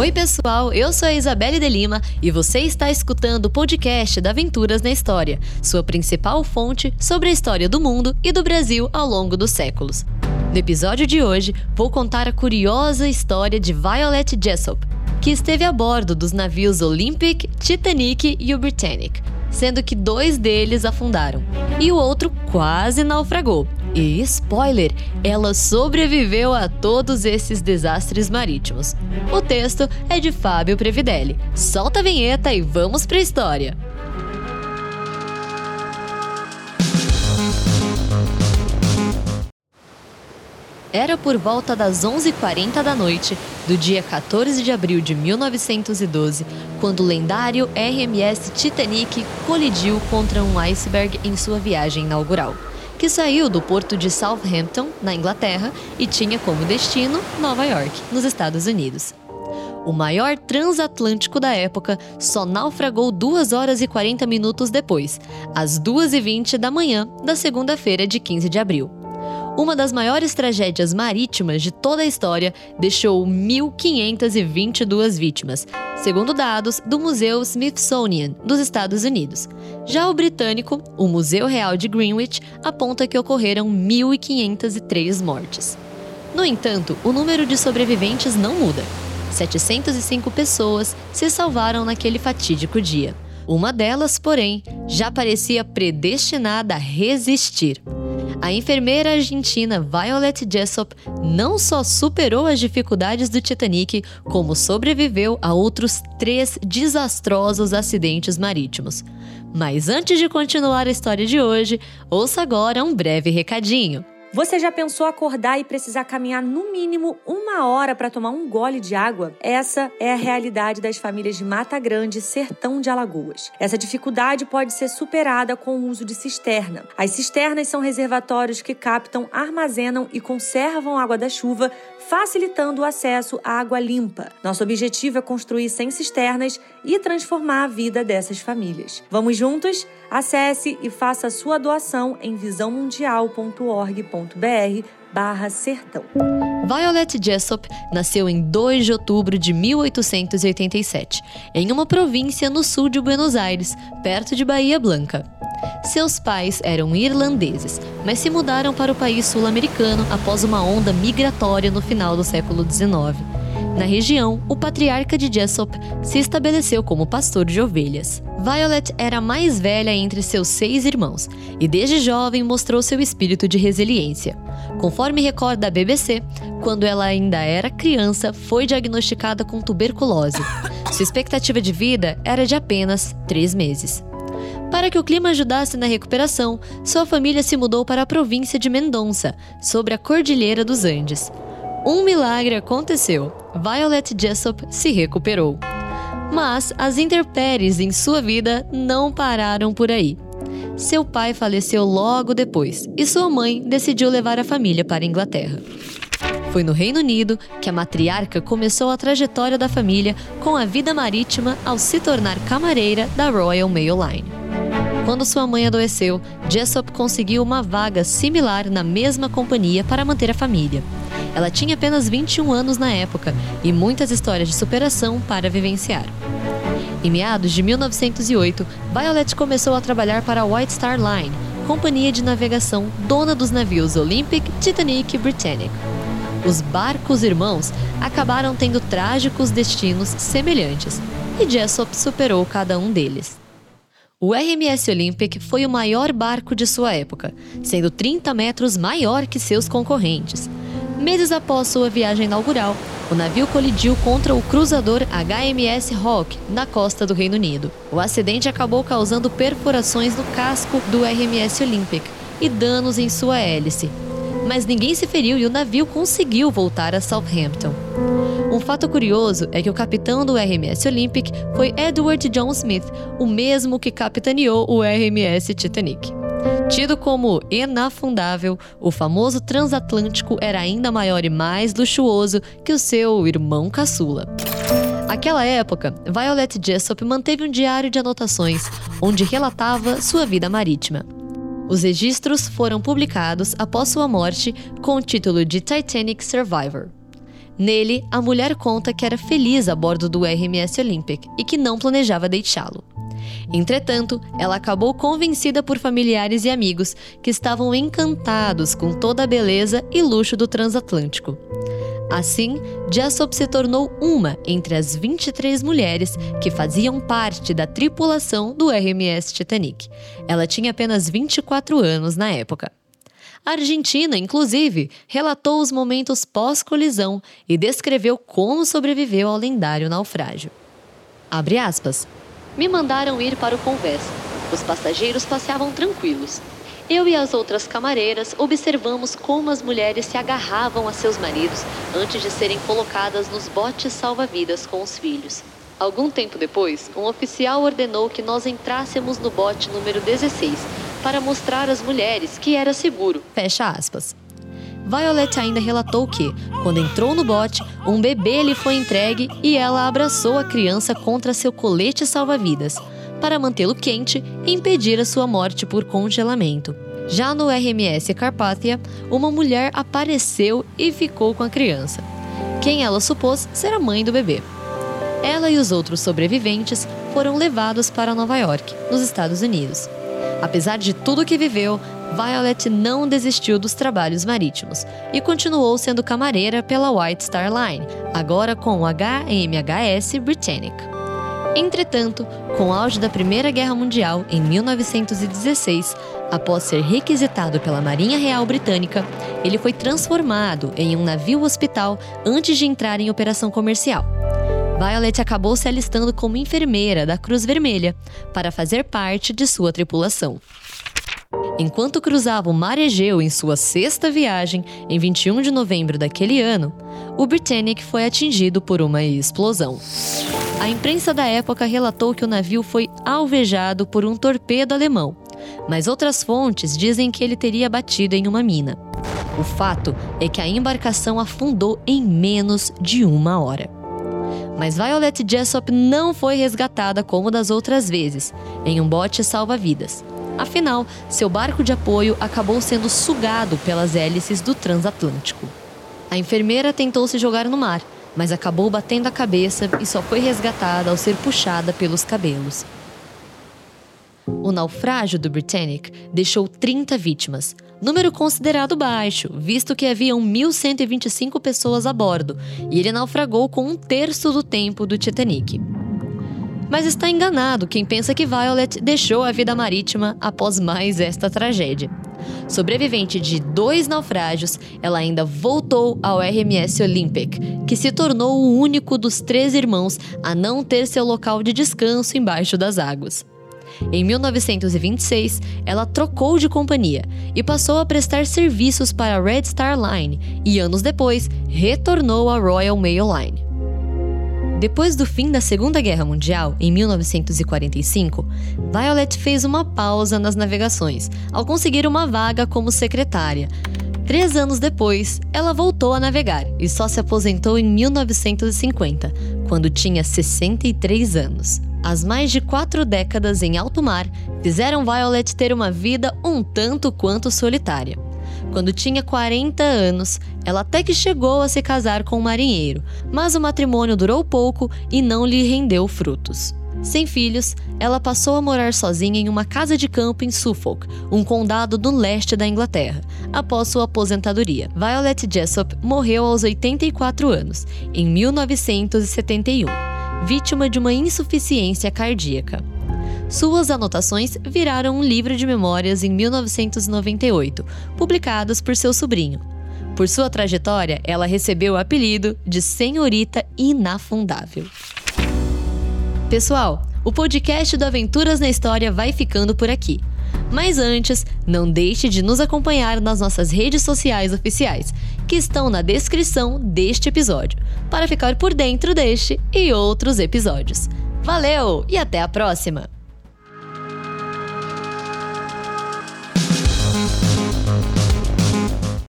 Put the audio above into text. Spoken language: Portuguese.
Oi, pessoal, eu sou a Isabelle de Lima e você está escutando o podcast da Aventuras na História, sua principal fonte sobre a história do mundo e do Brasil ao longo dos séculos. No episódio de hoje, vou contar a curiosa história de Violet Jessop, que esteve a bordo dos navios Olympic, Titanic e o Britannic, sendo que dois deles afundaram e o outro quase naufragou. E spoiler, ela sobreviveu a todos esses desastres marítimos. O texto é de Fábio Previdelli. Solta a vinheta e vamos para a história. Era por volta das 11h40 da noite do dia 14 de abril de 1912, quando o lendário RMS Titanic colidiu contra um iceberg em sua viagem inaugural, que saiu do porto de Southampton, na Inglaterra, e tinha como destino Nova York, nos Estados Unidos. O maior transatlântico da época só naufragou 2 horas e 40 minutos depois, às 2h20 da manhã da segunda-feira de 15 de abril uma das maiores tragédias marítimas de toda a história, deixou 1.522 vítimas, segundo dados do Museu Smithsonian dos Estados Unidos. Já o britânico, o Museu Real de Greenwich, aponta que ocorreram 1.503 mortes. No entanto, o número de sobreviventes não muda. 705 pessoas se salvaram naquele fatídico dia. Uma delas, porém, já parecia predestinada a resistir. A enfermeira argentina Violet Jessop não só superou as dificuldades do Titanic, como sobreviveu a outros três desastrosos acidentes marítimos. Mas antes de continuar a história de hoje, ouça agora um breve recadinho. Você já pensou acordar e precisar caminhar no mínimo uma hora para tomar um gole de água? Essa é a realidade das famílias de Mata Grande, Sertão de Alagoas. Essa dificuldade pode ser superada com o uso de cisterna. As cisternas são reservatórios que captam, armazenam e conservam água da chuva, facilitando o acesso à água limpa. Nosso objetivo é construir 100 cisternas e transformar a vida dessas famílias. Vamos juntos? Acesse e faça sua doação em visãomundial.org.br barra sertão. Violet Jessop nasceu em 2 de outubro de 1887, em uma província no sul de Buenos Aires, perto de Bahia Blanca. Seus pais eram irlandeses, mas se mudaram para o país sul-americano após uma onda migratória no final do século XIX. Na região, o patriarca de Jessop se estabeleceu como pastor de ovelhas. Violet era a mais velha entre seus seis irmãos e desde jovem mostrou seu espírito de resiliência. Conforme recorda a BBC, quando ela ainda era criança, foi diagnosticada com tuberculose. Sua expectativa de vida era de apenas três meses. Para que o clima ajudasse na recuperação, sua família se mudou para a província de Mendonça, sobre a Cordilheira dos Andes. Um milagre aconteceu. Violet Jessop se recuperou. Mas as intempéries em sua vida não pararam por aí. Seu pai faleceu logo depois e sua mãe decidiu levar a família para a Inglaterra. Foi no Reino Unido que a matriarca começou a trajetória da família com a vida marítima ao se tornar camareira da Royal Mail Line. Quando sua mãe adoeceu, Jessop conseguiu uma vaga similar na mesma companhia para manter a família. Ela tinha apenas 21 anos na época e muitas histórias de superação para vivenciar. Em meados de 1908, Violet começou a trabalhar para a White Star Line, companhia de navegação dona dos navios Olympic, Titanic e Britannic. Os barcos irmãos acabaram tendo trágicos destinos semelhantes, e Jessop superou cada um deles. O RMS Olympic foi o maior barco de sua época, sendo 30 metros maior que seus concorrentes. Meses após sua viagem inaugural, o navio colidiu contra o cruzador HMS Rock, na costa do Reino Unido. O acidente acabou causando perfurações no casco do RMS Olympic e danos em sua hélice. Mas ninguém se feriu e o navio conseguiu voltar a Southampton. Um fato curioso é que o capitão do RMS Olympic foi Edward John Smith, o mesmo que capitaneou o RMS Titanic. Tido como inafundável, o famoso transatlântico era ainda maior e mais luxuoso que o seu irmão caçula. Aquela época, Violet Jessop manteve um diário de anotações onde relatava sua vida marítima. Os registros foram publicados após sua morte com o título de Titanic Survivor. Nele, a mulher conta que era feliz a bordo do RMS Olympic e que não planejava deixá-lo. Entretanto, ela acabou convencida por familiares e amigos que estavam encantados com toda a beleza e luxo do transatlântico. Assim, Jessop se tornou uma entre as 23 mulheres que faziam parte da tripulação do RMS Titanic. Ela tinha apenas 24 anos na época. A Argentina, inclusive, relatou os momentos pós-colisão e descreveu como sobreviveu ao lendário naufrágio. Abre aspas. Me mandaram ir para o convés. Os passageiros passeavam tranquilos. Eu e as outras camareiras observamos como as mulheres se agarravam a seus maridos antes de serem colocadas nos botes salva-vidas com os filhos. Algum tempo depois, um oficial ordenou que nós entrássemos no bote número 16 para mostrar às mulheres que era seguro. Fecha aspas. Violet ainda relatou que, quando entrou no bote, um bebê lhe foi entregue e ela abraçou a criança contra seu colete salva-vidas para mantê-lo quente e impedir a sua morte por congelamento. Já no RMS Carpathia, uma mulher apareceu e ficou com a criança, quem ela supôs ser a mãe do bebê. Ela e os outros sobreviventes foram levados para Nova York, nos Estados Unidos. Apesar de tudo que viveu, Violet não desistiu dos trabalhos marítimos e continuou sendo camareira pela White Star Line, agora com o HMHS Britannic. Entretanto, com o auge da Primeira Guerra Mundial, em 1916, após ser requisitado pela Marinha Real Britânica, ele foi transformado em um navio-hospital antes de entrar em operação comercial. Violet acabou se alistando como enfermeira da Cruz Vermelha para fazer parte de sua tripulação. Enquanto cruzava o Mar Egeu em sua sexta viagem, em 21 de novembro daquele ano, o Britannic foi atingido por uma explosão. A imprensa da época relatou que o navio foi alvejado por um torpedo alemão, mas outras fontes dizem que ele teria batido em uma mina. O fato é que a embarcação afundou em menos de uma hora. Mas Violet Jessop não foi resgatada como das outras vezes, em um bote salva-vidas. Afinal, seu barco de apoio acabou sendo sugado pelas hélices do transatlântico. A enfermeira tentou se jogar no mar, mas acabou batendo a cabeça e só foi resgatada ao ser puxada pelos cabelos. O naufrágio do Britannic deixou 30 vítimas, número considerado baixo, visto que haviam 1.125 pessoas a bordo, e ele naufragou com um terço do tempo do Titanic. Mas está enganado quem pensa que Violet deixou a vida marítima após mais esta tragédia. Sobrevivente de dois naufrágios, ela ainda voltou ao RMS Olympic, que se tornou o único dos três irmãos a não ter seu local de descanso embaixo das águas. Em 1926, ela trocou de companhia e passou a prestar serviços para a Red Star Line e anos depois retornou à Royal Mail Line. Depois do fim da Segunda Guerra Mundial, em 1945, Violet fez uma pausa nas navegações ao conseguir uma vaga como secretária. Três anos depois, ela voltou a navegar e só se aposentou em 1950, quando tinha 63 anos. As mais de quatro décadas em alto mar fizeram Violet ter uma vida um tanto quanto solitária. Quando tinha 40 anos, ela até que chegou a se casar com um marinheiro, mas o matrimônio durou pouco e não lhe rendeu frutos. Sem filhos, ela passou a morar sozinha em uma casa de campo em Suffolk, um condado do leste da Inglaterra, após sua aposentadoria. Violet Jessop morreu aos 84 anos, em 1971, vítima de uma insuficiência cardíaca. Suas anotações viraram um livro de memórias em 1998, publicados por seu sobrinho. Por sua trajetória, ela recebeu o apelido de Senhorita Inafundável. Pessoal, o podcast do Aventuras na História vai ficando por aqui. Mas antes, não deixe de nos acompanhar nas nossas redes sociais oficiais, que estão na descrição deste episódio, para ficar por dentro deste e outros episódios. Valeu e até a próxima!